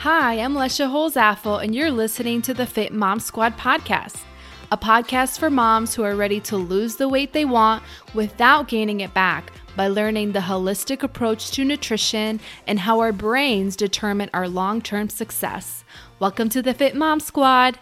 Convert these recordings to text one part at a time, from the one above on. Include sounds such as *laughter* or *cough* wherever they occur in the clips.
Hi, I'm Lesha Holzaffel, and you're listening to the Fit Mom Squad podcast, a podcast for moms who are ready to lose the weight they want without gaining it back by learning the holistic approach to nutrition and how our brains determine our long term success. Welcome to the Fit Mom Squad.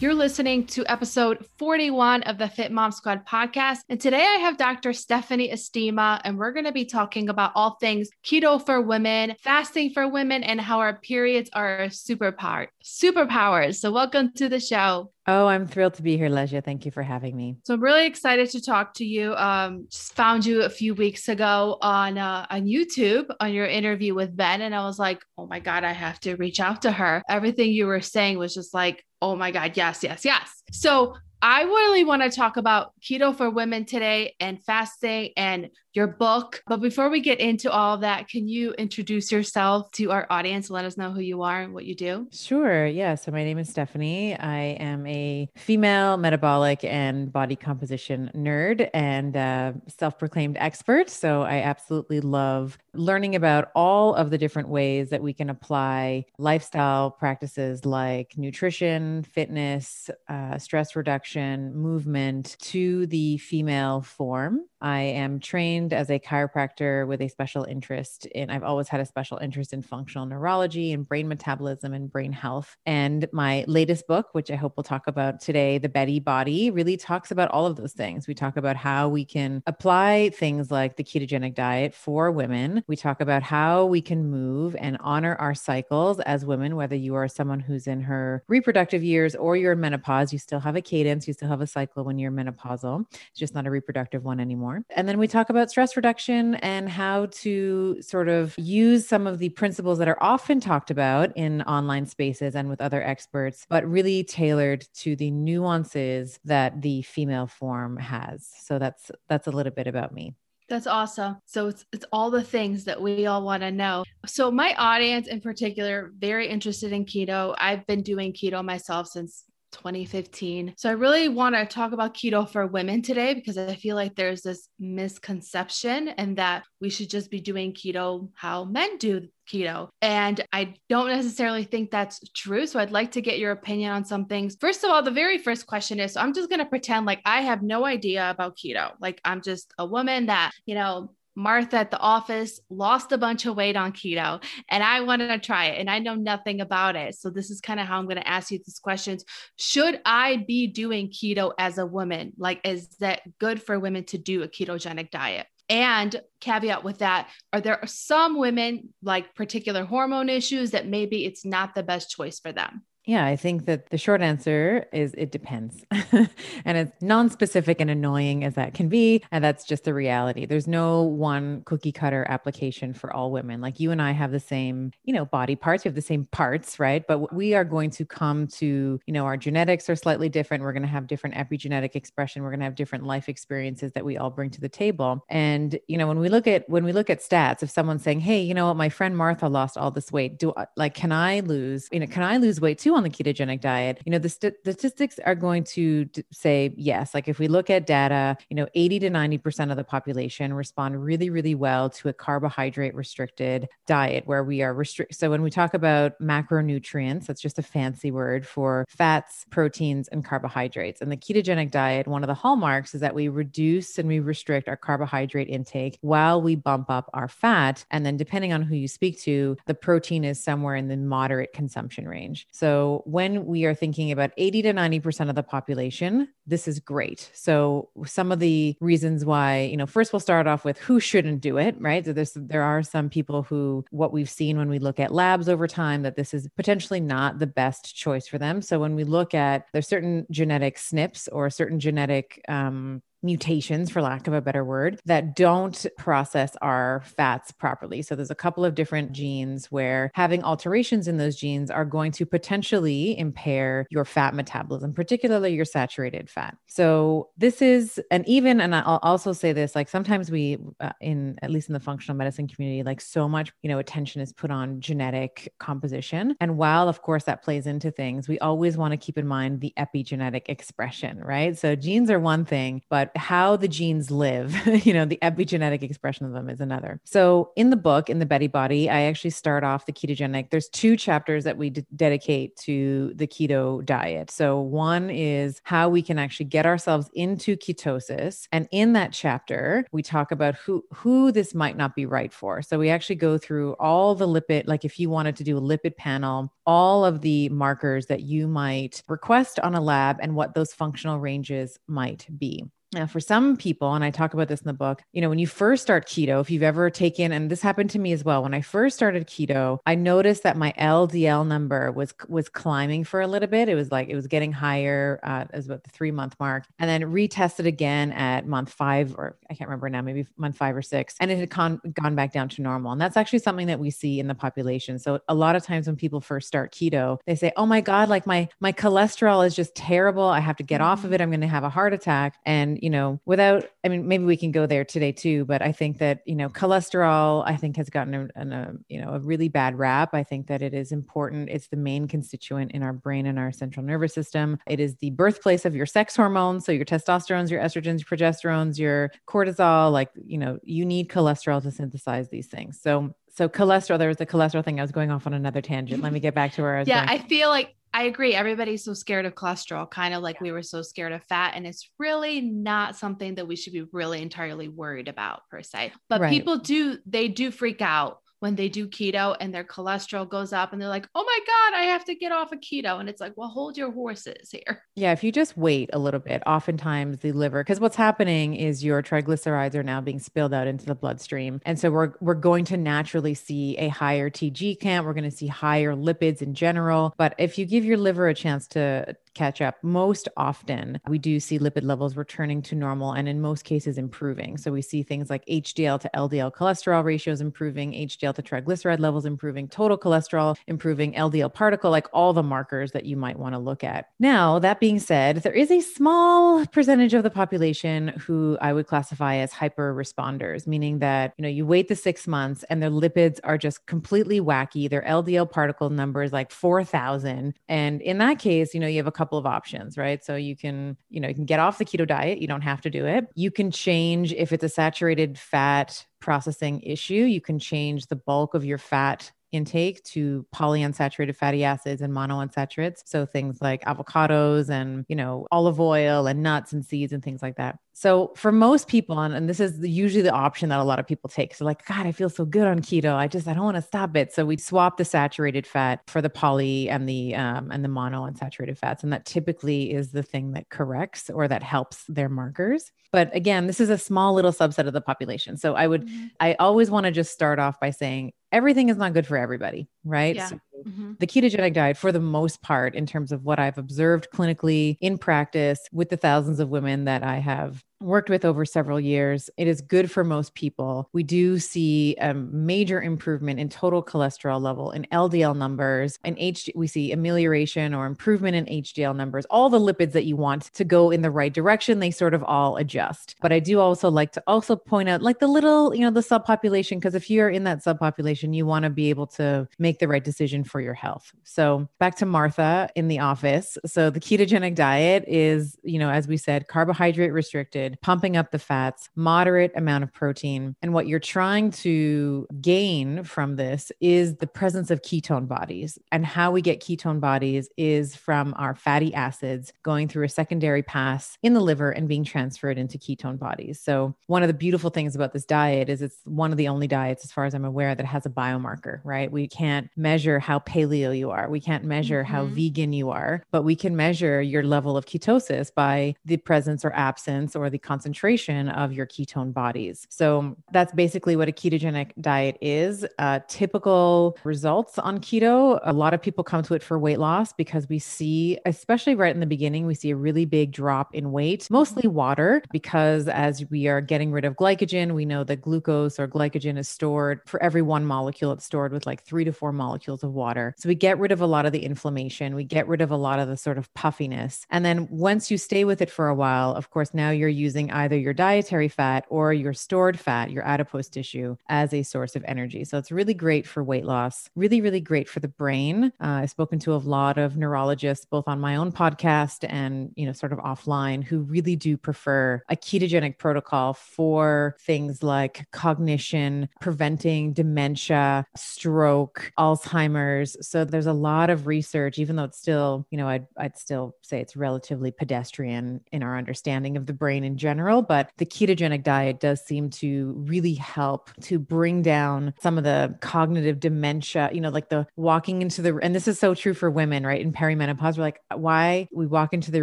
You're listening to episode 41 of the Fit Mom Squad podcast. And today I have Dr. Stephanie Estima, and we're going to be talking about all things keto for women, fasting for women, and how our periods are a superpower superpowers. So welcome to the show. Oh, I'm thrilled to be here, Lesia. Thank you for having me. So I'm really excited to talk to you. Um, just found you a few weeks ago on uh, on YouTube on your interview with Ben, and I was like, oh my god, I have to reach out to her. Everything you were saying was just like, oh my god, yes, yes, yes. So I really want to talk about keto for women today and fasting and your book. But before we get into all that, can you introduce yourself to our audience? Let us know who you are and what you do. Sure. Yeah. So my name is Stephanie. I am a female metabolic and body composition nerd and uh, self proclaimed expert. So I absolutely love learning about all of the different ways that we can apply lifestyle practices like nutrition, fitness, uh, stress reduction, movement to the female form. I am trained as a chiropractor with a special interest in, I've always had a special interest in functional neurology and brain metabolism and brain health. And my latest book, which I hope we'll talk about today, The Betty Body, really talks about all of those things. We talk about how we can apply things like the ketogenic diet for women. We talk about how we can move and honor our cycles as women, whether you are someone who's in her reproductive years or you're in menopause, you still have a cadence, you still have a cycle when you're menopausal. It's just not a reproductive one anymore more. And then we talk about stress reduction and how to sort of use some of the principles that are often talked about in online spaces and with other experts, but really tailored to the nuances that the female form has. So that's that's a little bit about me. That's awesome. So it's it's all the things that we all want to know. So my audience in particular very interested in keto. I've been doing keto myself since 2015. So I really want to talk about keto for women today because I feel like there's this misconception and that we should just be doing keto how men do keto. And I don't necessarily think that's true. So I'd like to get your opinion on some things. First of all, the very first question is so I'm just going to pretend like I have no idea about keto. Like I'm just a woman that, you know, Martha at the office lost a bunch of weight on keto and I wanted to try it and I know nothing about it. So this is kind of how I'm going to ask you these questions. Should I be doing keto as a woman? Like, is that good for women to do a ketogenic diet? And caveat with that, are there some women like particular hormone issues that maybe it's not the best choice for them? Yeah, I think that the short answer is it depends. *laughs* and it's non specific and annoying as that can be. And that's just the reality. There's no one cookie cutter application for all women. Like you and I have the same, you know, body parts, we have the same parts, right? But we are going to come to, you know, our genetics are slightly different. We're going to have different epigenetic expression. We're going to have different life experiences that we all bring to the table. And, you know, when we look at, when we look at stats, if someone's saying, hey, you know what, my friend Martha lost all this weight, do I, like, can I lose, you know, can I lose weight too? On the ketogenic diet, you know, the st- statistics are going to d- say yes. Like if we look at data, you know, 80 to 90% of the population respond really, really well to a carbohydrate restricted diet where we are restrict. So when we talk about macronutrients, that's just a fancy word for fats, proteins, and carbohydrates. And the ketogenic diet, one of the hallmarks is that we reduce and we restrict our carbohydrate intake while we bump up our fat. And then depending on who you speak to, the protein is somewhere in the moderate consumption range. So when we are thinking about 80 to 90% of the population, this is great. So some of the reasons why, you know, first we'll start off with who shouldn't do it, right? So there's there are some people who what we've seen when we look at labs over time that this is potentially not the best choice for them. So when we look at there's certain genetic SNPs or certain genetic um, mutations, for lack of a better word, that don't process our fats properly. So there's a couple of different genes where having alterations in those genes are going to potentially impair your fat metabolism, particularly your saturated fat. So this is, and even, and I'll also say this, like sometimes we, uh, in at least in the functional medicine community, like so much, you know, attention is put on genetic composition. And while, of course, that plays into things, we always want to keep in mind the epigenetic expression, right? So genes are one thing, but but how the genes live, *laughs* you know, the epigenetic expression of them is another. So in the book, in the Betty Body, I actually start off the ketogenic. There's two chapters that we d- dedicate to the keto diet. So one is how we can actually get ourselves into ketosis. And in that chapter, we talk about who who this might not be right for. So we actually go through all the lipid, like if you wanted to do a lipid panel, all of the markers that you might request on a lab and what those functional ranges might be. Now, for some people, and I talk about this in the book, you know, when you first start keto, if you've ever taken, and this happened to me as well, when I first started keto, I noticed that my LDL number was was climbing for a little bit. It was like it was getting higher uh, as about the three month mark, and then retested again at month five, or I can't remember now, maybe month five or six, and it had con- gone back down to normal. And that's actually something that we see in the population. So a lot of times when people first start keto, they say, "Oh my god, like my my cholesterol is just terrible. I have to get off of Mm-hmm. it. I'm going to have a heart attack." And you know, without, I mean, maybe we can go there today too, but I think that, you know, cholesterol, I think has gotten a, an, a, you know, a really bad rap. I think that it is important. It's the main constituent in our brain and our central nervous system. It is the birthplace of your sex hormones. So your testosterones, your estrogens, your progesterones, your cortisol, like, you know, you need cholesterol to synthesize these things. So so cholesterol, there was the cholesterol thing. I was going off on another tangent. Let me get back to where I was yeah, going. I feel like I agree. Everybody's so scared of cholesterol, kind of like we were so scared of fat. And it's really not something that we should be really entirely worried about per se. But Right. people do, they do freak out when they do keto and their cholesterol goes up and they're like, oh my God, I have to get off of keto. And it's like, well, hold your horses here. Yeah, if you just wait a little bit, oftentimes the liver, because what's happening is your triglycerides are now being spilled out into the bloodstream. And so we're we're going to naturally see a higher TG count. We're going to see higher lipids in general. But if you give your liver a chance to catch up, most often we do see lipid levels returning to normal and in most cases improving. So we see things like HDL to LDL cholesterol ratios improving, HDL to triglyceride levels improving, total cholesterol improving, LDL particle, like all the markers that you might want to look at. Now, that being said, there is a small percentage of the population who I would classify as hyper responders, meaning that, you know, you wait the 6 months and their lipids are just completely wacky. Their LDL particle number is like 4000 and in that case, you know, you have a couple of options, right? So you can, you know, you can get off the keto diet, you don't have to do it. You can change if it's a saturated fat processing issue, you can change the bulk of your fat intake to polyunsaturated fatty acids and monounsaturates. So things like avocados and, you know, olive oil and nuts and seeds and things like that. So for most people, and, and this is the, usually the option that a lot of people take. So like, God, I feel so good on keto. I just I don't want to stop it. So we swap the saturated fat for the poly and the um, and the monounsaturated fats, and that typically is the thing that corrects or that helps their markers. But again, this is a small little subset of the population. So I would I always want to just start off by saying everything is not good for everybody, right? Yeah. So Mhm. the ketogenic diet, for the most part, in terms of what I've observed clinically in practice with the thousands of women that I have worked with over several years, it is good for most people. We do see a major improvement in total cholesterol level, in LDL numbers, and H. We see amelioration or improvement in HDL numbers. All the lipids that you want to go in the right direction, they sort of all adjust. But I do also like to also point out, like the little, you know, the subpopulation, because if you're in that subpopulation, you want to be able to make the right decision for your health. So back to Martha in the office. So the ketogenic diet is, you know, as we said, carbohydrate restricted, pumping up the fats, moderate amount of protein. And what you're trying to gain from this is the presence of ketone bodies. And how we get ketone bodies is from our fatty acids going through a secondary pass in the liver and being transferred into ketone bodies. So one of the beautiful things about this diet is it's one of the only diets, as far as I'm aware, that has a biomarker, right? We can't measure how paleo you are. We can't measure how Mhm. vegan you are, but we can measure your level of ketosis by the presence or absence or the concentration of your ketone bodies. So that's basically what a ketogenic diet is. Uh, typical results on keto, a lot of people come to it for weight loss because we see, especially right in the beginning, we see a really big drop in weight, mostly water, because as we are getting rid of glycogen, we know that glucose or glycogen is stored for every one molecule, it's stored with like three to four molecules of water water. So we get rid of a lot of the inflammation, we get rid of a lot of the sort of puffiness. And then once you stay with it for a while, of course, now you're using either your dietary fat or your stored fat, your adipose tissue, as a source of energy. So it's really great for weight loss, really, really great for the brain. Uh, I've spoken to a lot of neurologists, both on my own podcast and, you know, sort of offline, who really do prefer a ketogenic protocol for things like cognition, preventing dementia, stroke, Alzheimer's. So there's a lot of research, even though it's still, you know, I'd, I'd still say it's relatively pedestrian in our understanding of the brain in general, but the ketogenic diet does seem to really help to bring down some of the cognitive dementia, you know, like the walking into the, and this is so true for women, right? In perimenopause, we're like, why we walk into the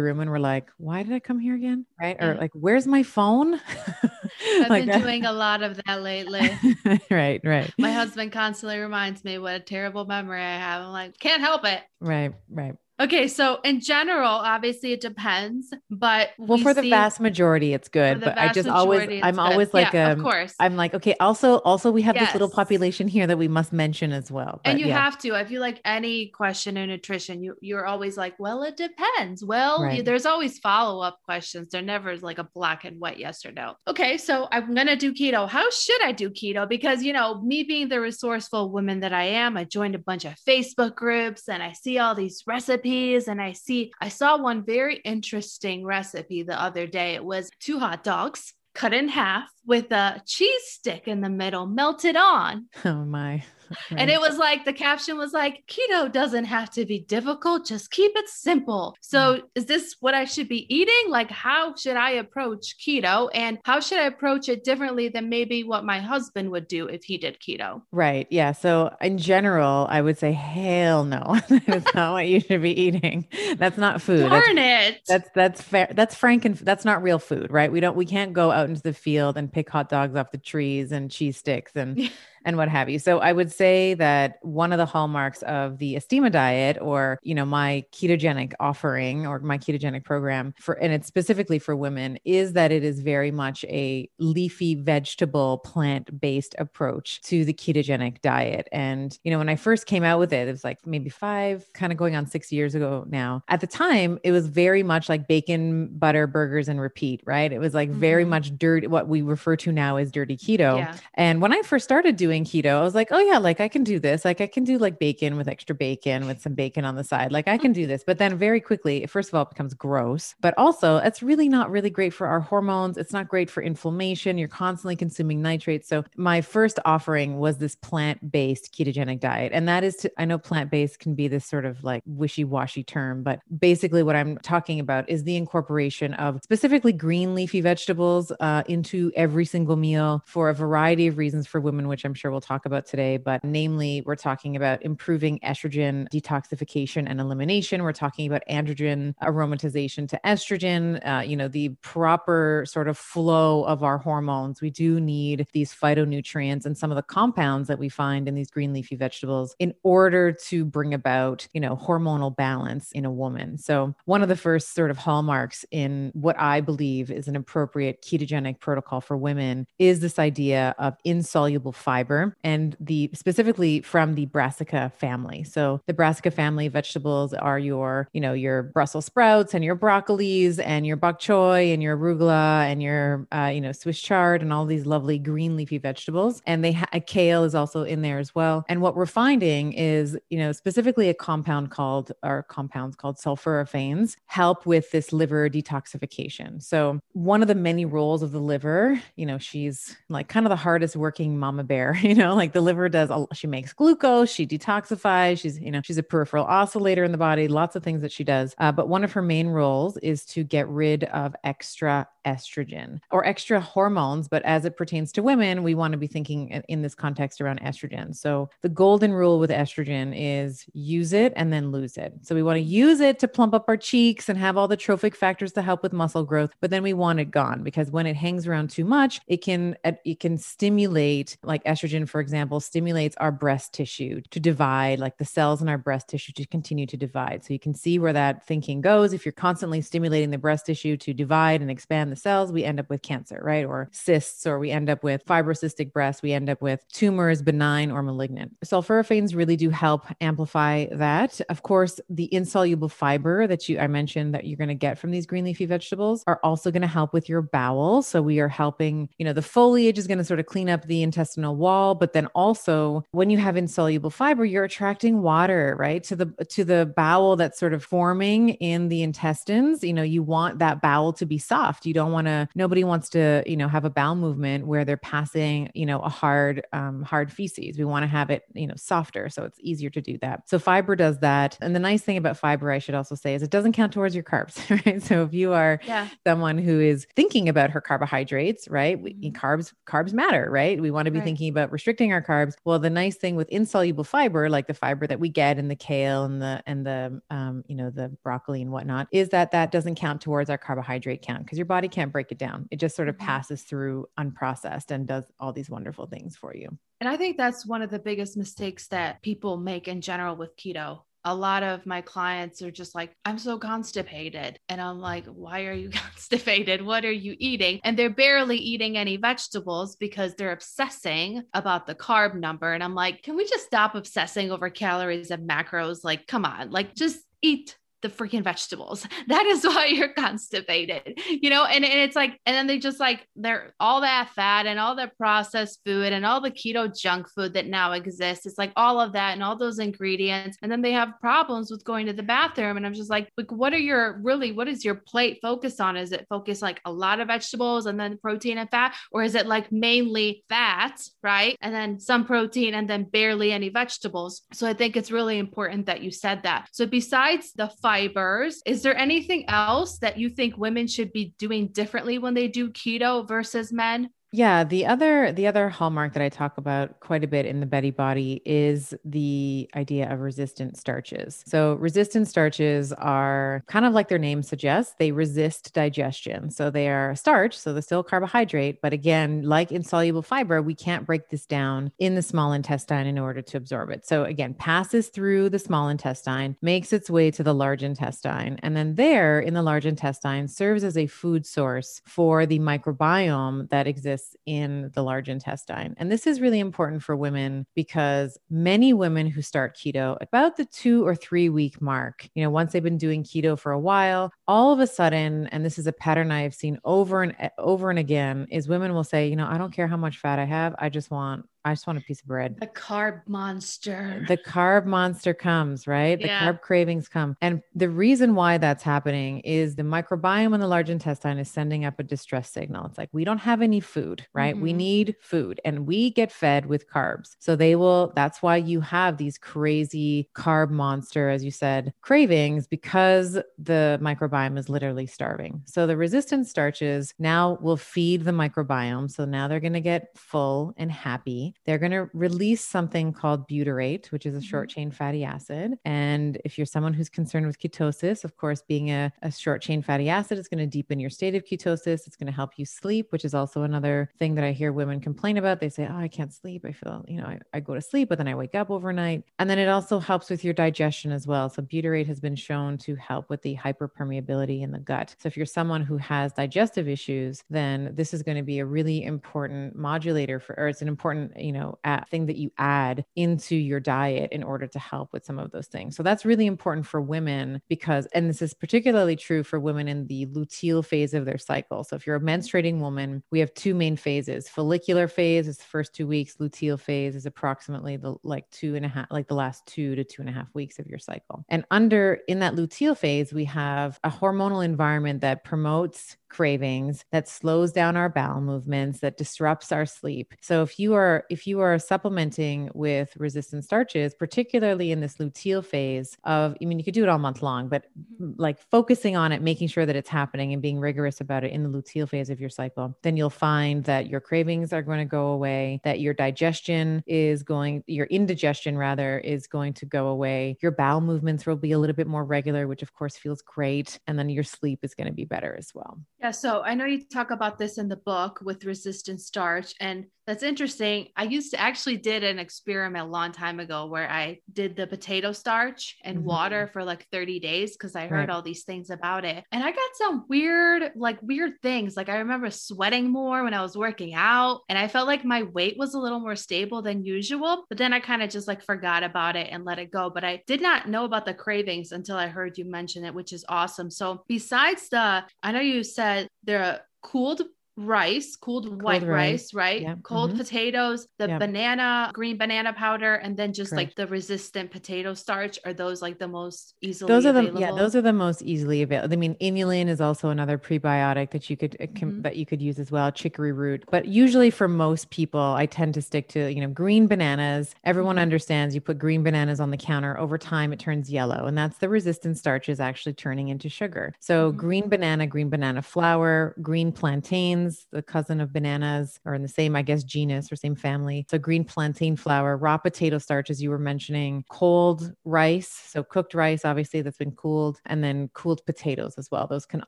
room and we're like, why did I come here again? Right. Or mm-hmm. like, where's my phone? *laughs* I've like been that. doing a lot of that lately. *laughs* right. Right. My husband constantly reminds me what a terrible memory I have. I'm like, can't help it. Right. Right. Okay, so in general, obviously it depends, but well, we for the vast majority, it's good. But I just always, I'm always like, yeah, um, of course, I'm like, okay. Also, also, we have yes. this little population here that we must mention as well. But, and you yeah. have to. I feel like any question in nutrition, you you're always like, well, it depends. Well, right. there's always follow up questions. They're never like a black and white yes or no. Okay, so I'm gonna do keto. How should I do keto? Because you know, me being the resourceful woman that I am, I joined a bunch of Facebook groups and I see all these recipes recipes and I see I saw one very interesting recipe the other day. It was two hot dogs cut in half with a cheese stick in the middle melted on. Oh my. Right. And it was like the caption was like, keto doesn't have to be difficult, just keep it simple. So, mm. is this what I should be eating? Like, how should I approach keto? And how should I approach it differently than maybe what my husband would do if he did keto? Right. Yeah. So, in general, I would say, hell no, *laughs* that's *laughs* not what you should be eating. That's not food. Darn that's, it. That's, that's fair. That's frank and that's not real food, right? We don't, we can't go out into the field and pick hot dogs off the trees and cheese sticks and *laughs* and what have you. So I would say that one of the hallmarks of the Estima diet or, you know, my ketogenic offering or my ketogenic program for, and it's specifically for women is that it is very much a leafy vegetable plant based approach to the ketogenic diet. And, you know, when I first came out with it, it was like maybe five, kind of going on six years ago now. At the time, it was very much like bacon, butter, burgers, and repeat, right? It was like mm-hmm. very much dirty, what we refer to now as dirty keto. Yeah. And when I first started doing doing keto, I was like, oh yeah, like I can do this. Like I can do like bacon with extra bacon with some bacon on the side. Like I can do this. But then very quickly, first of all, it becomes gross. But also, it's really not really great for our hormones. It's not great for inflammation. You're constantly consuming nitrates. So my first offering was this plant-based ketogenic diet. And that is to, I know plant-based can be this sort of like wishy-washy term, but basically what I'm talking about is the incorporation of specifically green leafy vegetables uh, into every single meal for a variety of reasons for women, which I'm sure sure we'll talk about today. But namely, we're talking about improving estrogen detoxification and elimination. We're talking about androgen aromatization to estrogen, uh, you know, the proper sort of flow of our hormones. We do need these phytonutrients and some of the compounds that we find in these green leafy vegetables in order to bring about, you know, hormonal balance in a woman. So, one of the first sort of hallmarks in what I believe is an appropriate ketogenic protocol for women is this idea of insoluble fiber and the specifically from the brassica family. So the brassica family vegetables are your, you know, your Brussels sprouts and your broccolis and your bok choy and your arugula and your, uh, you know, Swiss chard and all these lovely green leafy vegetables. And they ha- kale is also in there as well. And what we're finding is, you know, specifically a compound called or compounds called sulforaphanes help with this liver detoxification. So one of the many roles of the liver, you know, she's like kind of the hardest working mama bear *laughs* you know, like the liver does, she makes glucose, she detoxifies, she's, you know, she's a peripheral oscillator in the body, lots of things that she does. Uh, but one of her main roles is to get rid of extra estrogen or extra hormones. But as it pertains to women, we want to be thinking in this context around estrogen. So the golden rule with estrogen is use it and then lose it. So we want to use it to plump up our cheeks and have all the trophic factors to help with muscle growth, but then we want it gone because when it hangs around too much, it can it can stimulate like estrogen estrogen, for example, stimulates our breast tissue to divide, like the cells in our breast tissue to continue to divide. So you can see where that thinking goes. If you're constantly stimulating the breast tissue to divide and expand the cells, we end up with cancer, right? Or cysts, or we end up with fibrocystic breast, we end up with tumors, benign or malignant. Sulforaphanes really do help amplify that. Of course, the insoluble fiber that you I mentioned that you're going to get from these green leafy vegetables are also going to help with your bowel. So we are helping, you know, the foliage is going to sort of clean up the intestinal wall, but then also when you have insoluble fiber, you're attracting water, right? To the to the bowel that's sort of forming in the intestines. You know, you want that bowel to be soft. You don't want to nobody wants to, you know, have a bowel movement where they're passing, you know, a hard um, hard feces. We want to have it, you know, softer so it's easier to do that. So fiber does that. And the nice thing about fiber I should also say is it doesn't count towards your carbs, *laughs* right? So if you are yeah. someone who is thinking about her carbohydrates, right? We, mm-hmm. carbs carbs matter, right? We want to be right. thinking about restricting our carbs. Well, the nice thing with insoluble fiber, like the fiber that we get in the kale and the and the um, you know the broccoli and whatnot, is that that doesn't count towards our carbohydrate count because your body can't break it down. It just sort of mm-hmm. passes through unprocessed and does all these wonderful things for you. And I think that's one of the biggest mistakes that people make in general with keto a lot of my clients are just like, I'm so constipated. And I'm like, why are you *laughs* constipated? What are you eating? And they're barely eating any vegetables because they're obsessing about the carb number. And I'm like, can we just stop obsessing over calories and macros? Like, come on, like just eat the freaking vegetables. *laughs* That is why you're constipated, you know? And, and it's like, and then they just like, they're all that fat and all the processed food and all the keto junk food that now exists. It's like all of that and all those ingredients. And then they have problems with going to the bathroom. And I'm just like, like, what are your really, what is your plate focused on? Is it focused like a lot of vegetables and then protein and fat? Or is it like mainly fat, right? And then some protein and then barely any vegetables. So I think it's really important that you said that. So besides the fibers. Is there anything else that you think women should be doing differently when they do keto versus men? Yeah, the other the other hallmark that I talk about quite a bit in the Betty Body is the idea of resistant starches. So resistant starches are kind of like their name suggests, they resist digestion. So they are starch, so they're still carbohydrate, but again, like insoluble fiber, we can't break this down in the small intestine in order to absorb it. So again, passes through the small intestine, makes its way to the large intestine, and then there in the large intestine serves as a food source for the microbiome that exists in the large intestine. And this is really important for women because many women who start keto about the two or three week mark, you know, once they've been doing keto for a while, all of a sudden, and this is a pattern I've seen over and over and again, is women will say, you know, I don't care how much fat I have, I just want I just want a piece of bread. The carb monster. The carb monster comes, right? The yeah. carb cravings come. And the reason why that's happening is the microbiome in the large intestine is sending up a distress signal. It's like, we don't have any food, right? Mm-hmm. We need food and we get fed with carbs. So they will, that's why you have these crazy carb monster, as you said, cravings because the microbiome is literally starving. So the resistant starches now will feed the microbiome. So now they're going to get full and happy they're going to release something called butyrate, which is a short mm-hmm. chain fatty acid. And if you're someone who's concerned with ketosis, of course, being a, a short chain fatty acid is going to deepen your state of ketosis. It's going to help you sleep, which is also another thing that I hear women complain about. They say, Oh, I can't sleep. I feel, you know, I, I go to sleep, but then I wake up overnight. And then it also helps with your digestion as well. So butyrate has been shown to help with the hyperpermeability in the gut. So if you're someone who has digestive issues, then this is going to be a really important modulator for, or it's an important you know, thing that you add into your diet in order to help with some of those things. So that's really important for women because, and this is particularly true for women in the luteal phase of their cycle. So if you're a menstruating woman, we have two main phases. Follicular phase is the first two weeks. Luteal phase is approximately the like two and a half, like the last two to two and a half weeks of your cycle. And under in that luteal phase, we have a hormonal environment that promotes cravings that slows down our bowel movements that disrupts our sleep so if you are if you are supplementing with resistant starches particularly in this luteal phase of i mean you could do it all month long but mm-hmm. like focusing on it making sure that it's happening and being rigorous about it in the luteal phase of your cycle then you'll find that your cravings are going to go away that your digestion is going your indigestion rather is going to go away your bowel movements will be a little bit more regular which of course feels great and then your sleep is going to be better as well yeah, so I know you talk about this in the book with resistant starch, and that's interesting. I used to actually did an experiment a long time ago where I did the potato starch and mm-hmm. water for like 30 days because I heard right. all these things about it. And I got some weird, like weird things. Like I remember sweating more when I was working out and I felt like my weight was a little more stable than usual. But then I kind of just like forgot about it and let it go. But I did not know about the cravings until I heard you mention it, which is awesome. So besides the, I know you said there are cooled rice, cooled, cooled white rice, rice right? Yeah. Cold mm-hmm. potatoes, the yeah. banana, green banana powder, and then just Correct. like the resistant potato starch. Are those like the most easily those are the yeah those are the most easily available. I mean, inulin is also another prebiotic that you could uh, mm-hmm. that you could use as well. Chicory root, but usually for most people, I tend to stick to you know green bananas. Everyone mm-hmm. understands you put green bananas on the counter. Over time, it turns yellow, and that's the resistant starch is actually turning into sugar. So mm-hmm. green banana, green banana flour, green plantains the cousin of bananas, or in the same, I guess, genus or same family. So green plantain flour, raw potato starch, as you were mentioning, cold rice. So cooked rice, obviously, that's been cooled, and then cooled potatoes as well. Those can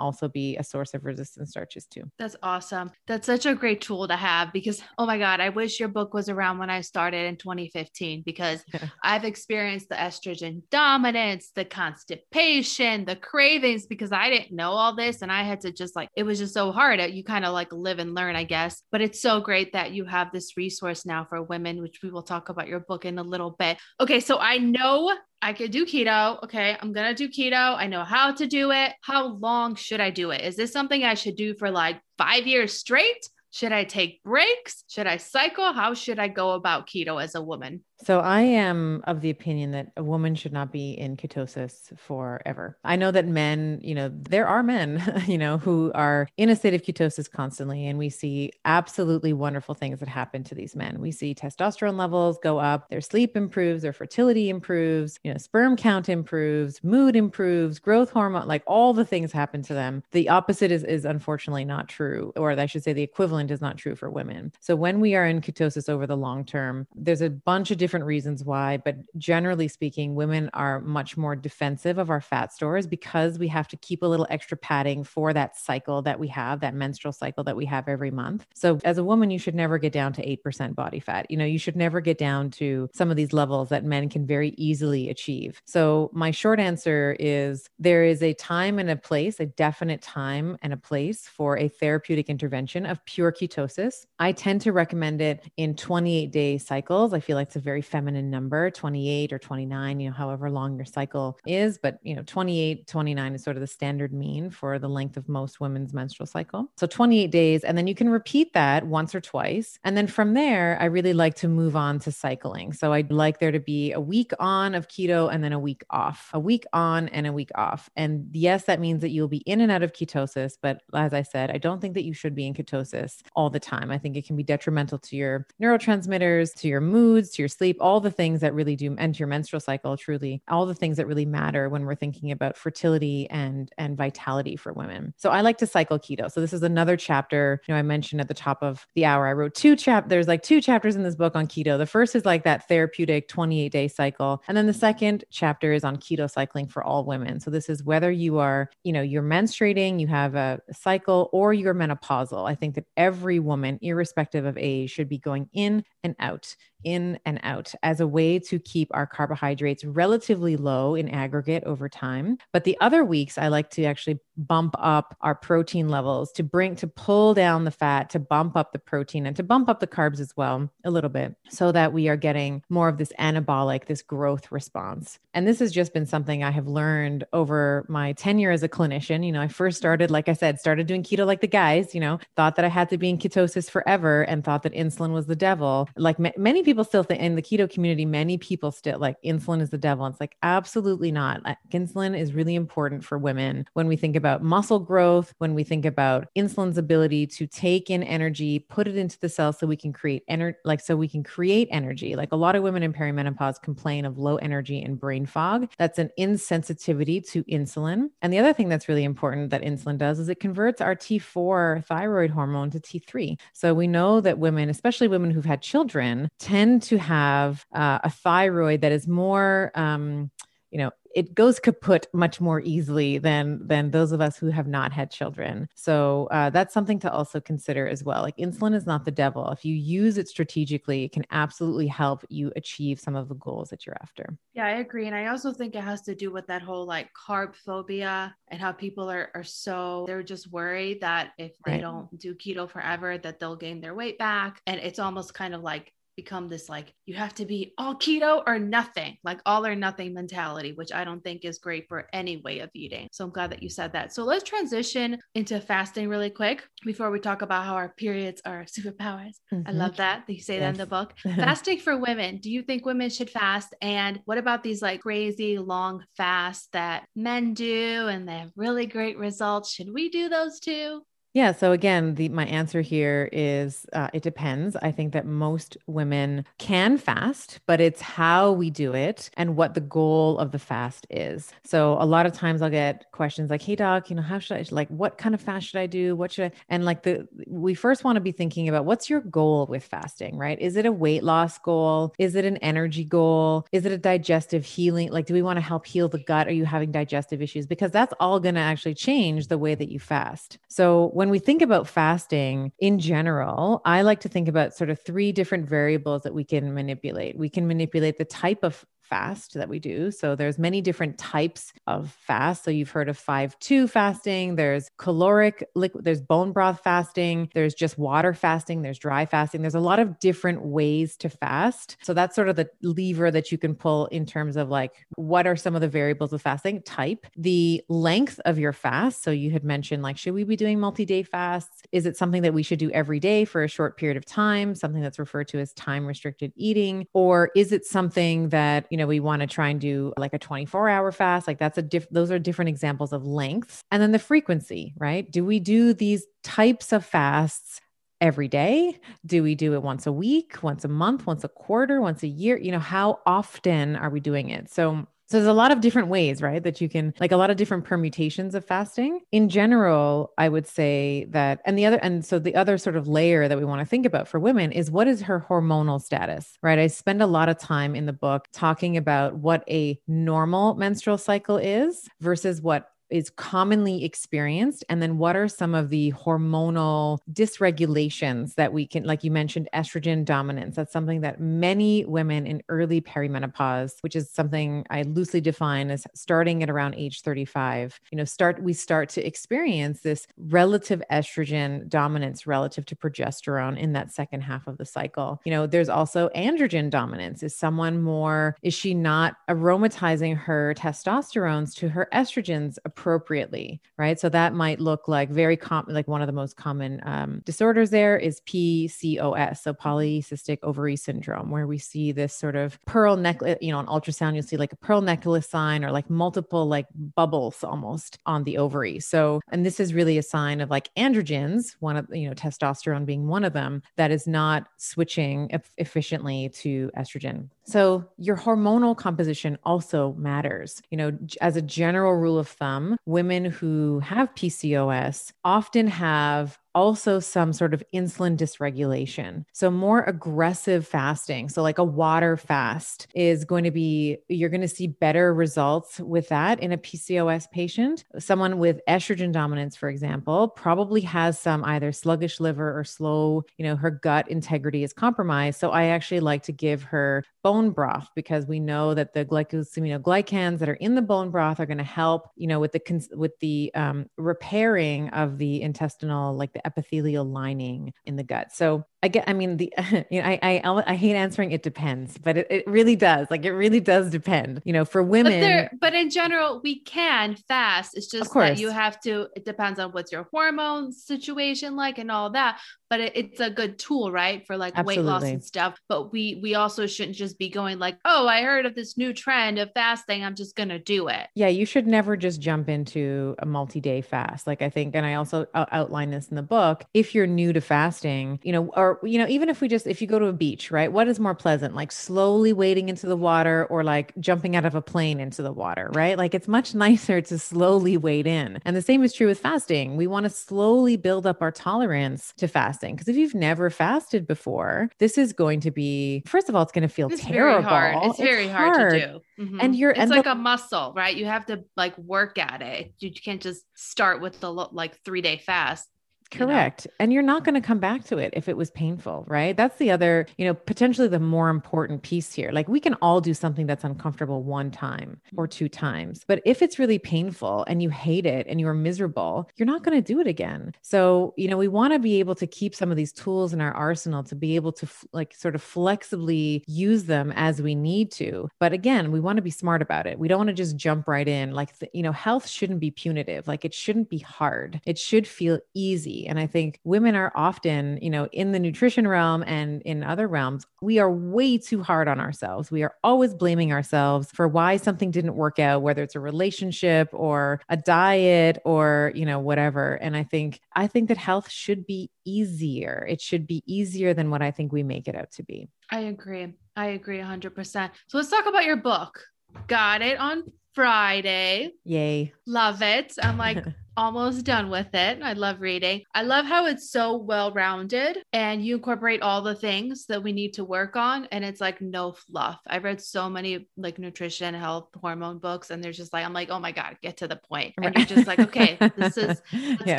also be a source of resistant starches too. That's awesome. That's such a great tool to have because, oh my God, I wish your book was around when I started in 2015 because yeah. *laughs* I've experienced the estrogen dominance, the constipation, the cravings because I didn't know all this and I had to just like, it was just so hard. You kind of like like live and learn, I guess. But it's so great that you have this resource now for women, which we will talk about your book in a little bit. Okay, so I know I could do keto. Okay, I'm gonna do keto. I know how to do it. How long should I do it? Is this something I should do for like five years straight? Should I take breaks? Should I cycle? How should I go about keto as a woman? So I am of the opinion that a woman should not be in ketosis forever. I know that men, you know, there are men, *laughs* you know, who are in a state of ketosis constantly and we see absolutely wonderful things that happen to these men. We see testosterone levels go up, their sleep improves, their fertility improves, you know, sperm count improves, mood improves, growth hormone, like all the things happen to them. The opposite is is unfortunately not true or I should say the equivalent is not true for women. So when we are in ketosis over the long term, there's a bunch of different reasons why, but generally speaking, women are much more defensive of our fat stores because we have to keep a little extra padding for that cycle that we have, that menstrual cycle that we have every month. So as a woman, you should never get down to 8% body fat. You know, you should never get down to some of these levels that men can very easily achieve. So my short answer is there is a time and a place, a definite time and a place for a therapeutic intervention of pure ketosis. I tend to recommend it in 28 day cycles. I feel like it's a very very feminine number 28 or 29 you know however long your cycle is but you know 28 29 is sort of the standard mean for the length of most women's menstrual cycle. So 28 days and then you can repeat that once or twice. And then from there i really like to move on to cycling. So i'd like there to be a week on of keto and then a week off a week on and a week off. And yes that means that you'll be in and out of ketosis but as i said i don't think that you should be in ketosis all the time. I think it can be detrimental to your neurotransmitters to your moods to your sleep sleep, all the things that really do enter your menstrual cycle, truly, all the things that really matter when we're thinking about fertility and and vitality for women. So I like to cycle keto. So this is another chapter. You know, I mentioned at the top of the hour, I wrote two chap. There's like two chapters in this book on keto. The first is like that therapeutic 28 day cycle, and then the second chapter is on keto cycling for all women. So this is whether you are, you know, you're menstruating, you have a cycle, or you're menopausal. I think that every woman, irrespective of age, should be going in and out in and out as a way to keep our carbohydrates relatively low in aggregate over time. But the other weeks, I like to actually bump up our protein levels to bring to pull down the fat, to bump up the protein, and to bump up the carbs as well a little bit so that we are getting more of this anabolic, this growth response. And this has just been something I have learned over my tenure as a clinician. You know, I first started, like I said, started doing keto like the guys, you know, thought that I had to be in ketosis forever and thought that insulin was the devil. Like many people still think in the keto community, many people still like insulin is the devil. It's like absolutely not. Like, insulin is really important for women when we think about muscle growth, when we think about insulin's ability to take in energy, put it into the cell so we can create energy, like so we can create energy. Like a lot of women in perimenopause complain of low energy and brain fog. That's an insensitivity to insulin. And the other thing that's really important that insulin does is it converts our T4 thyroid hormone to T3. So we know that women, especially women who've had children, tend to have uh, a thyroid that is more um, you know, it goes kaput much more easily than than those of us who have not had children. So uh, that's something to also consider as well. Like insulin is not the devil. If you use it strategically, it can absolutely help you achieve some of the goals that you're after. Yeah, I agree, and I also think it has to do with that whole like carb phobia and how people are are so they're just worried that if they right. don't do keto forever, that they'll gain their weight back, and it's almost kind of like become this like you have to be all keto or nothing, like all or nothing mentality, which I don't think is great for any way of eating. So I'm glad that you said that. So let's transition into fasting really quick before we talk about how our periods are *laughs* superpowers. Mm-hmm. I love that. You say yes. that in the book. *laughs* fasting for women. Do you think women should fast? And what about these like crazy long fasts that men do and they have really great results? Should we do those too? Yeah. So again, the my answer here is uh, it depends. I think that most women can fast, but it's how we do it and what the goal of the fast is. So a lot of times I'll get questions like, "Hey, doc, you know, how should I like what kind of fast should I do? What should I?" And like the we first want to be thinking about what's your goal with fasting, right? Is it a weight loss goal? Is it an energy goal? Is it a digestive healing? Like, do we want to help heal the gut? Are you having digestive issues? Because that's all going to actually change the way that you fast. So when we think about fasting in general, I like to think about sort of three different variables that we can manipulate. We can manipulate the type of fast that we do. So there's many different types of fast. So you've heard of 5-2 fasting, there's caloric liquid, there's bone broth fasting, there's just water fasting, there's dry fasting. There's a lot of different ways to fast. So that's sort of the lever that you can pull in terms of like what are some of the variables of fasting type, the length of your fast. So you had mentioned like should we be doing multi-day fasts? Is it something that we should do every day for a short period of time, something that's referred to as time restricted eating, or is it something that you know, we want to try and do like a 24 hour fast. Like that's a diff, those are different examples of lengths. And then the frequency, right? Do we do these types of fasts every day? Do we do it once a week, once a month, once a quarter, once a year? You know, how often are we doing it? So so there's a lot of different ways, right? That you can like a lot of different permutations of fasting. In general, I would say that and the other and so the other sort of layer that we want to think about for women is what is her hormonal status, right? I spend a lot of time in the book talking about what a normal menstrual cycle is versus what is commonly experienced and then what are some of the hormonal dysregulations that we can like you mentioned estrogen dominance. That's something that many women in early perimenopause which is something i loosely define as starting at around age 35 you know start we start to experience this relative estrogen dominance relative to progesterone in that second half of the cycle. You know there's also androgen dominance. Is someone more is she not aromatizing her testosterones to her estrogens appropriately, right? So that might look like very common, like one of the most common um, disorders there is PCOS, so polycystic ovary syndrome, where we see this sort of pearl necklace, you know, on ultrasound, you'll see like a pearl necklace sign or like multiple like bubbles almost on the ovary. So, and this is really a sign of like androgens, one of, you know, testosterone being one of them, that is not switching e- efficiently to estrogen. So, your hormonal composition also matters. You know, as a general rule of thumb, women who have PCOS often have also some sort of insulin dysregulation. So, more aggressive fasting, so like a water fast, is going to be, you're going to see better results with that in a PCOS patient. Someone with estrogen dominance, for example, probably has some either sluggish liver or slow, you know, her gut integrity is compromised. So, I actually like to give her bone broth because we know that the glycosaminoglycans that are in the bone broth are going to help, you know, with the with the um, repairing of the intestinal, like the epithelial lining in the gut. So I get, I mean, the, *laughs* you know, I, I, I hate answering it depends, but it, it really does. Like it really does depend, you know, for women. But, there, but in general, we can fast. It's just that you have to, it depends on what's your hormone situation like and all that. But it, it's a good tool, right? For like Absolutely. weight loss and stuff. But we, we also shouldn't just be going like, oh, I heard of this new trend of fasting. I'm just going to do it. Yeah. You should never just jump into a multi day fast. Like I think, and I also outline this in the book. If you're new to fasting, you know, or or you know even if we just if you go to a beach right what is more pleasant like slowly wading into the water or like jumping out of a plane into the water right? Like it's much *laughs* nicer to slowly wade in. And the same is true with fasting. We want to slowly build up our tolerance to fasting. Because if you've never fasted before this is going to be first of all it's going to feel it's terrible very hard. It's, very hard. hard, to do. Mm-hmm. and you're it's and like the, a muscle right? You have to like work at it. You can't just start with the like three day fast Correct. You know? And you're not going to come back to it if it was painful, right? That's the other, you know, potentially the more important piece here. Like we can all do something that's uncomfortable one time or mm-hmm. two times. But if it's really painful and you hate it and you're miserable, you're not going to do it again. So, you know, we want to be able to keep some of these tools in our arsenal to be able to f- like sort of flexibly use them as we need to. But again, we want to be smart about it. We don't want to just jump right in. Like, you know, health shouldn't be punitive. Like it shouldn't be hard. It should feel easy and I think women are often, you know, in the nutrition realm and in other realms, we are way too hard on ourselves. We are always blaming ourselves for why something didn't work out, whether it's a relationship or a diet or, you know, whatever. And I think, I think that health should be easier. It should be easier than what I think we make it out to be. I agree. I agree 100%. So let's talk about your book. Got it on Friday. Yay. Love it. I'm *laughs* like almost done with it. I love reading. I love how it's so well rounded and you incorporate all the things that we need to work on. And it's like no fluff. I've read so many like nutrition, health, hormone books, and there's just like, I'm like, oh my God, get to the point. And you're just like, okay, this is, *laughs* let's yes.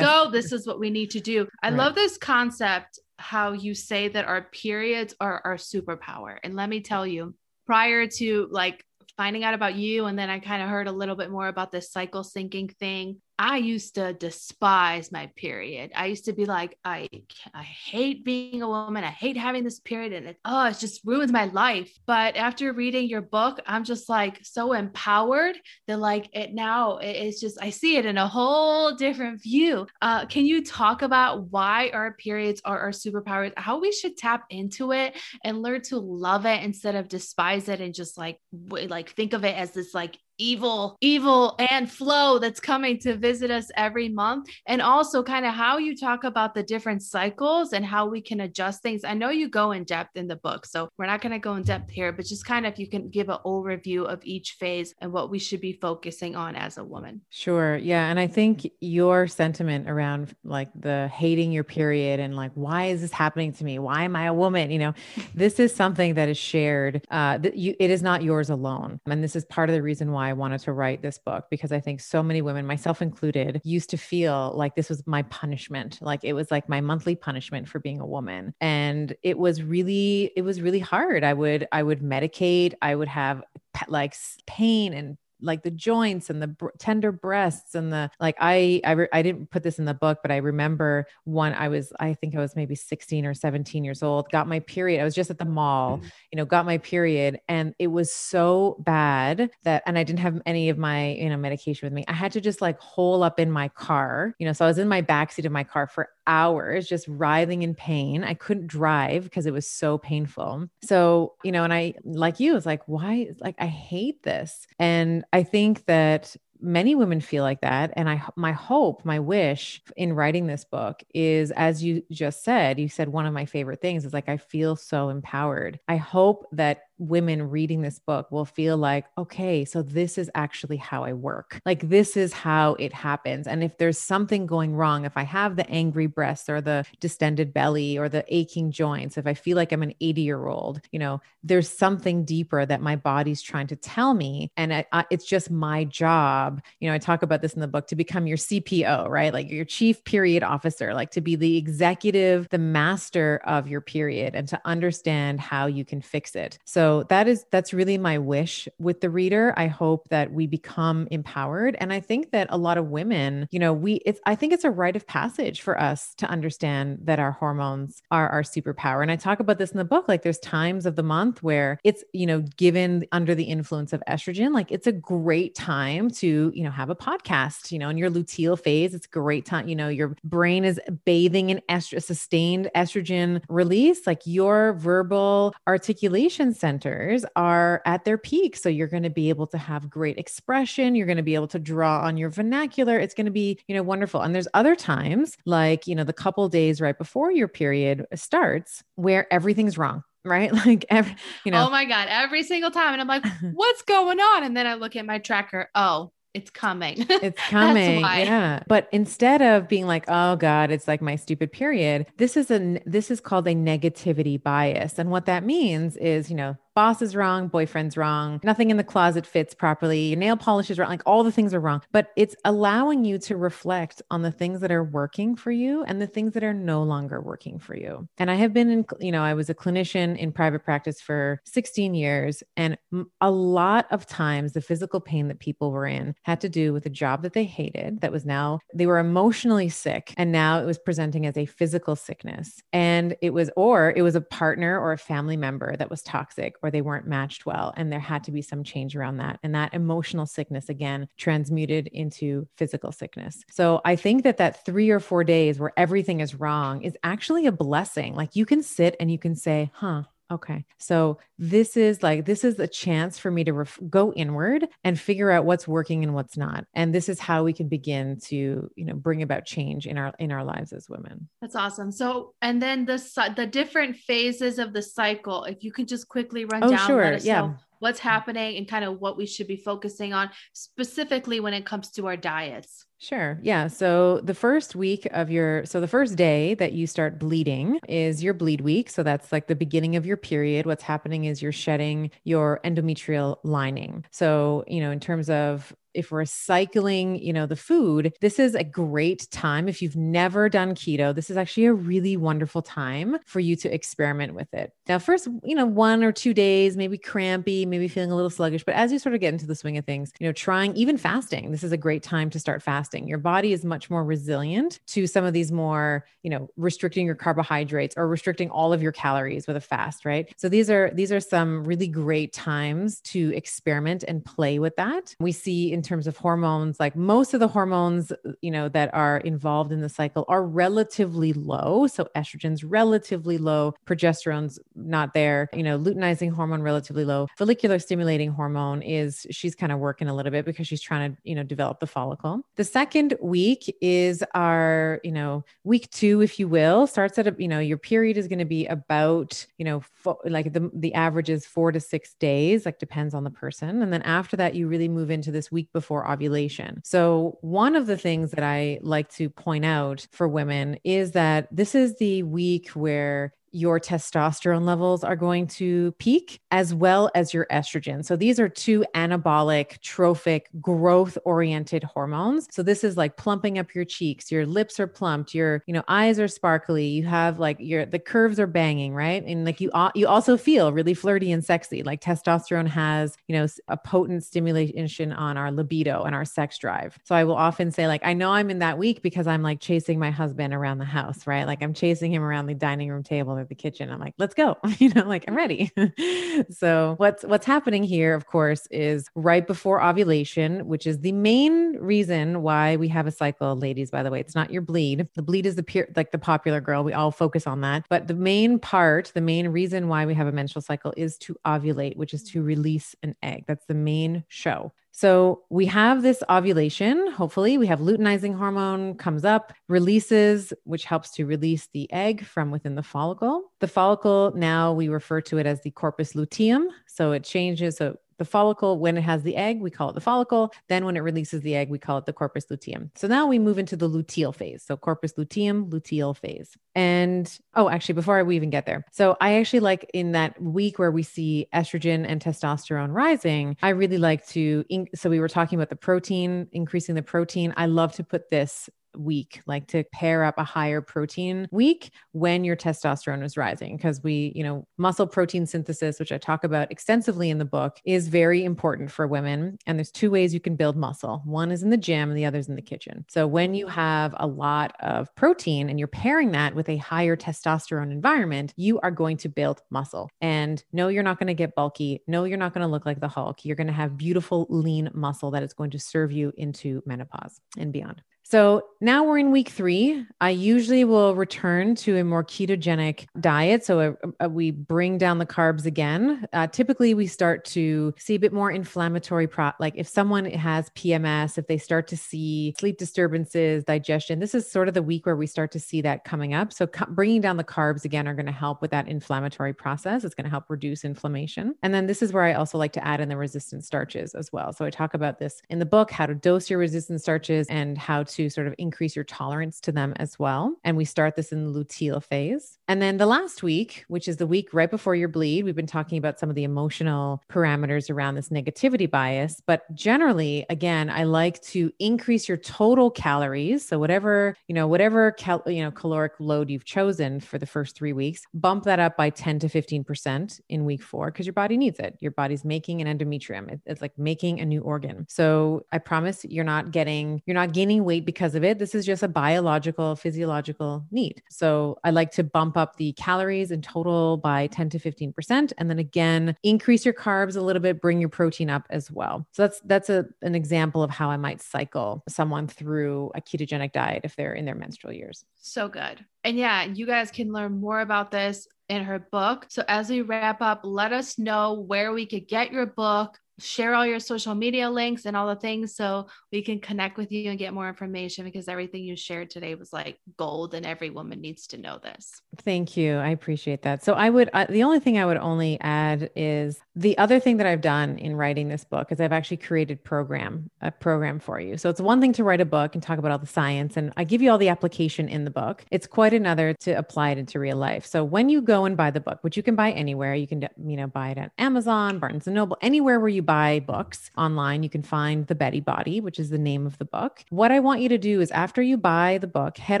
go. This is what we need to do. I right. love this concept how you say that our periods are our superpower. And let me tell you, prior to like finding out about you and then I kind of heard a little bit more about this cycle syncing thing. I used to despise my period. I used to be like, I I hate being a woman. I hate having this period, and it oh, it just ruins my life. But after reading your book, I'm just like so empowered that like it now it's just I see it in a whole different view. Uh, can you talk about why our periods are our superpowers? How we should tap into it and learn to love it instead of despise it and just like like think of it as this like evil, evil Aunt Flo that's coming to visit us every month. And also, kind of how you talk about the different cycles and how we can adjust things. I know you go in depth in the book, so we're not going to go in depth here, but just kind of you can give an overview of each phase and what we should be focusing on as a woman. Sure. Yeah. And I think your sentiment around like the hating your period and like, why is this happening to me? Why am I a woman? You know, this is something that is shared. Uh, that you, it is not yours alone. And this is part of the reason why I wanted to write this book because I think so many women, myself included, used to feel like this was my punishment. Like it was like my monthly punishment for being a woman. And it was really, it was really hard. I would, I would medicate, I would have like pain and like the joints and the br- tender breasts and the like I I, re- I didn't put this in the book but I remember one I was I think I was maybe 16 or 17 years old got my period I was just at the mall mm-hmm. you know got my period and it was so bad that and I didn't have any of my you know medication with me I had to just like hole up in my car you know so I was in my backseat of my car for hours just writhing in pain. I couldn't drive because it was so painful. So, you know, and I, like you, was like, why? Like, I hate this. And I think that many women feel like that and i my hope my wish in writing this book is as you just said you said one of my favorite things is like i feel so empowered i hope that women reading this book will feel like, okay, so this is actually how I work. Like, this is how it happens. And if there's something going wrong, if I have the angry breasts or the distended belly or the aching joints, if I feel like I'm an 80 year old, you know, there's something deeper that my body's trying to tell me. And I, I, it's just my job. You know, I talk about this in the book to become your CPO, right? Like your chief period officer, like to be the executive, the master of your period and to understand how you can fix it. So, so that is that's really my wish with the reader. I hope that we become empowered. And i think that a lot of women you know we it's i think it's a rite of passage for us to understand that our hormones are our superpower. And i talk about this in the book like there's times of the month where it's you know given under the influence of estrogen like it's a great time to you know have a podcast you know in your luteal phase it's great time you know your brain is bathing in estrogen sustained estrogen release like your verbal articulation center centers are at their peak. So you're going to be able to have great expression. You're going to be able to draw on your vernacular. It's going to be, you know, wonderful. And there's other times like, you know, the couple days right before your period starts where everything's wrong right? *laughs* Like every, you know. Oh my God, every single time. And I'm like, *laughs* what's going on? And then I look at my tracker. Oh, it's coming. *laughs* It's coming. yeah. But instead of being like, oh God, it's like my stupid period, this is a this is called a negativity bias. And what that means is, you know, boss is wrong, boyfriend's wrong, nothing in the closet fits properly, your nail polish is wrong, like all the things are wrong. But it's allowing you to reflect on the things that are working for you and the things that are no longer working for you. And I have been in, you know, I was a clinician in private practice for 16 years. And a lot of times the physical pain that people were in had to do with a job that they hated, that was now, they were emotionally sick. And now it was presenting as a physical sickness. And it was, or it was a partner or a family member that was toxic or they weren't matched well. And there had to be some change around that. And that emotional sickness, again, transmuted into physical sickness. So I think that that three or four days where everything is wrong is actually a blessing. Like you can sit and you can say, huh, Okay. So this is like, this is a chance for me to ref- go inward and figure out what's working and what's not. And this is how we can begin to, you know, bring about change in our, in our lives as women. That's awesome. So, and then the, the different phases of the cycle, if you could just quickly run oh, down. Sure. yeah. What's happening and kind of what we should be focusing on specifically when it comes to our diets. Sure. Yeah. So the first week of your, so the first day that you start bleeding is your bleed week. So that's like the beginning of your period. What's happening is you're shedding your endometrial lining. So, you know, in terms of if we're cycling, you know, the food, this is a great time. If you've never done keto, this is actually a really wonderful time for you to experiment with it. Now, first, you know, one or two days, maybe crampy, maybe feeling a little sluggish, but as you sort of get into the swing of things, you know, trying even fasting, this is a great time to start fasting. Your body is much more resilient to some of these more, you know, restricting your carbohydrates or restricting all of your calories with a fast, right? So these are these are some really great times to experiment and play with that. We see in in terms of hormones, like most of the hormones, you know, that are involved in the cycle are relatively low. So estrogen's relatively low, progesterone's not there, you know, luteinizing hormone relatively low. Follicular stimulating hormone is she's kind of working a little bit because she's trying to, you know, develop the follicle. The second week is our, you know, week 2 if you will, starts at a, you know, your period is going to be about, you know, fo- like the the average is 4 to 6 days, like depends on the person. And then after that you really move into this week before ovulation. So, one of the things that I like to point out for women is that this is the week where your testosterone levels are going to peak as well as your estrogen. So these are two anabolic, trophic, growth oriented hormones. So this is like plumping up your cheeks, your lips are plumped, your, you know, eyes are sparkly, you have like your the curves are banging, right? And like you you also feel really flirty and sexy. Like testosterone has, you know, a potent stimulation on our libido and our sex drive. So I will often say like I know I'm in that week because I'm like chasing my husband around the house, right? Like I'm chasing him around the dining room table the kitchen. I'm like, let's go. *laughs* you know, like I'm ready. *laughs* so what's what's happening here, of course, is right before ovulation, which is the main reason why we have a cycle, ladies. By the way, it's not your bleed. The bleed is the pure, like the popular girl. We all focus on that. But the main part, the main reason why we have a menstrual cycle is to ovulate, which is to release an egg. That's the main show. So we have this ovulation. Hopefully, we have luteinizing hormone comes up, releases, which helps to release the egg from within the follicle. The follicle now we refer to it as the corpus luteum. So it changes. So the follicle, when it has the egg, we call it the follicle. Then when it releases the egg, we call it the corpus luteum. So now we move into the luteal phase. So corpus luteum, luteal phase. And oh, actually, before we even get there, so I actually like in that week where we see estrogen and testosterone rising, I really like to. So we were talking about the protein, increasing the protein. I love to put this week, like to pair up a higher protein week when your testosterone is rising. Because we, you know, muscle protein synthesis, which I talk about extensively in the book, is very important for women. And there's two ways you can build muscle one is in the gym, and the other is in the kitchen. So when you have a lot of protein and you're pairing that with a higher testosterone environment, you are going to build muscle. And no, you're not going to get bulky. No, you're not going to look like the Hulk. You're going to have beautiful, lean muscle that is going to serve you into menopause and beyond. So now we're in week three. I usually will return to a more ketogenic diet. So uh, uh, we bring down the carbs again. Uh, typically, we start to see a bit more inflammatory, pro- like if someone has PMS, if they start to see sleep disturbances, digestion, this is sort of the week where we start to see that coming up. So bringing down the carbs again are going to help with that inflammatory process. It's going to help reduce inflammation. And then this is where I also like to add in the resistant starches as well. So I talk about this in the book, how to dose your resistant starches and how to sort of increase your tolerance to them as well. And we start this in the luteal phase. And then the last week, which is the week right before your bleed, we've been talking about some of the emotional parameters around this negativity bias. But generally, again, I like to increase your total calories. So whatever, you know, whatever cal- you know, caloric load you've chosen for the first three weeks, bump that up by 10 to 15% in week four because your body needs it. Your body's making an endometrium. It's like making a new organ. So I promise you're not getting, you're not gaining weight because of it. This is just a biological, physiological need. So I like to bump up the calories in total by 10 to 15%. And then again, increase your carbs a little bit, bring your protein up as well. So that's that's a, an example of how I might cycle someone through a ketogenic diet if they're in their menstrual years. So good. And yeah, you guys can learn more about this in her book. So as we wrap up, let us know where we could get your book, share all your social media links and all the things so we can connect with you and get more information because everything you shared today was like gold and every woman needs to know this. Thank you. I appreciate that. So I would uh, the only thing I would only add is the other thing that I've done in writing this book is I've actually created program a program for you. So it's one thing to write a book and talk about all the science and I give you all the application in the book. It's quite another to apply it into real life. So when you go and buy the book, which you can buy anywhere, you can you know buy it at Amazon, Barnes and Noble, anywhere where you buy books online. You can find The Betty Body, which is the name of the book. What I want you to do is after you buy the book, head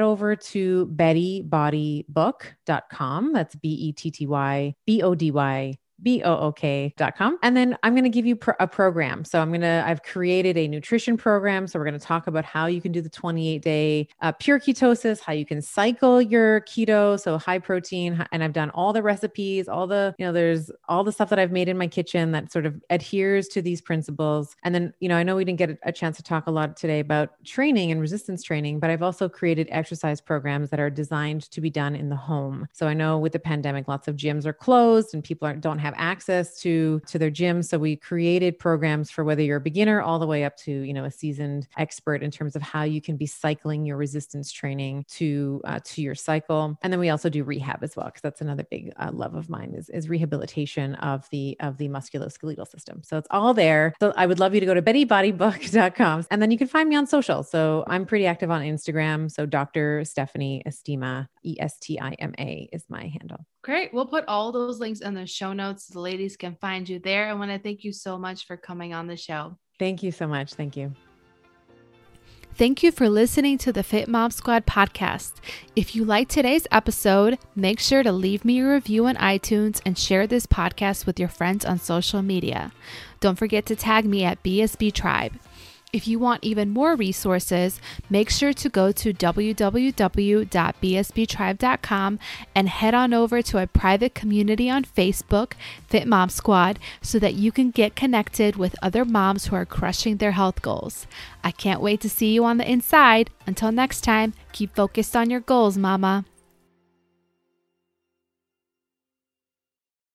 over to bettybodybook.com. That's B E T T Y B O D Y B-O-O-K.com. And then I'm going to give you pro- a program. So I'm going to, I've created a nutrition program. So we're going to talk about how you can do the 28 day uh, pure ketosis, how you can cycle your keto. So high protein. And I've done all the recipes, all the, you know, there's all the stuff that I've made in my kitchen that sort of adheres to these principles. And then, you know, I know we didn't get a chance to talk a lot today about training and resistance training, but I've also created exercise programs that are designed to be done in the home. So I know with the pandemic, lots of gyms are closed and people aren't, don't have have access to to their gym. So we created programs for whether you're a beginner all the way up to you know a seasoned expert in terms of how you can be cycling your resistance training to uh, to your cycle. And then we also do rehab as well because that's another big uh, love of mine is, is rehabilitation of the of the musculoskeletal system. So it's all there. So i would love you to go to bettybodybook.com and then you can find me on social. So i'm pretty active on instagram. So dr stephanie estima e-s-t-i-m-a is my handle Great. We'll put all those links in the show notes so the ladies can find you there. I want to thank you so much for coming on the show. Thank you so much. Thank you. Thank you for listening to the Fit Mom Squad podcast. If you like today's episode, make sure to leave me a review on iTunes and share this podcast with your friends on social media. Don't forget to tag me at BSB Tribe. If you want even more resources, make sure to go to www.bsbtribe.com and head on over to a private community on Facebook, Fit Mom Squad, so that you can get connected with other moms who are crushing their health goals. I can't wait to see you on the inside. Until next time, keep focused on your goals, Mama.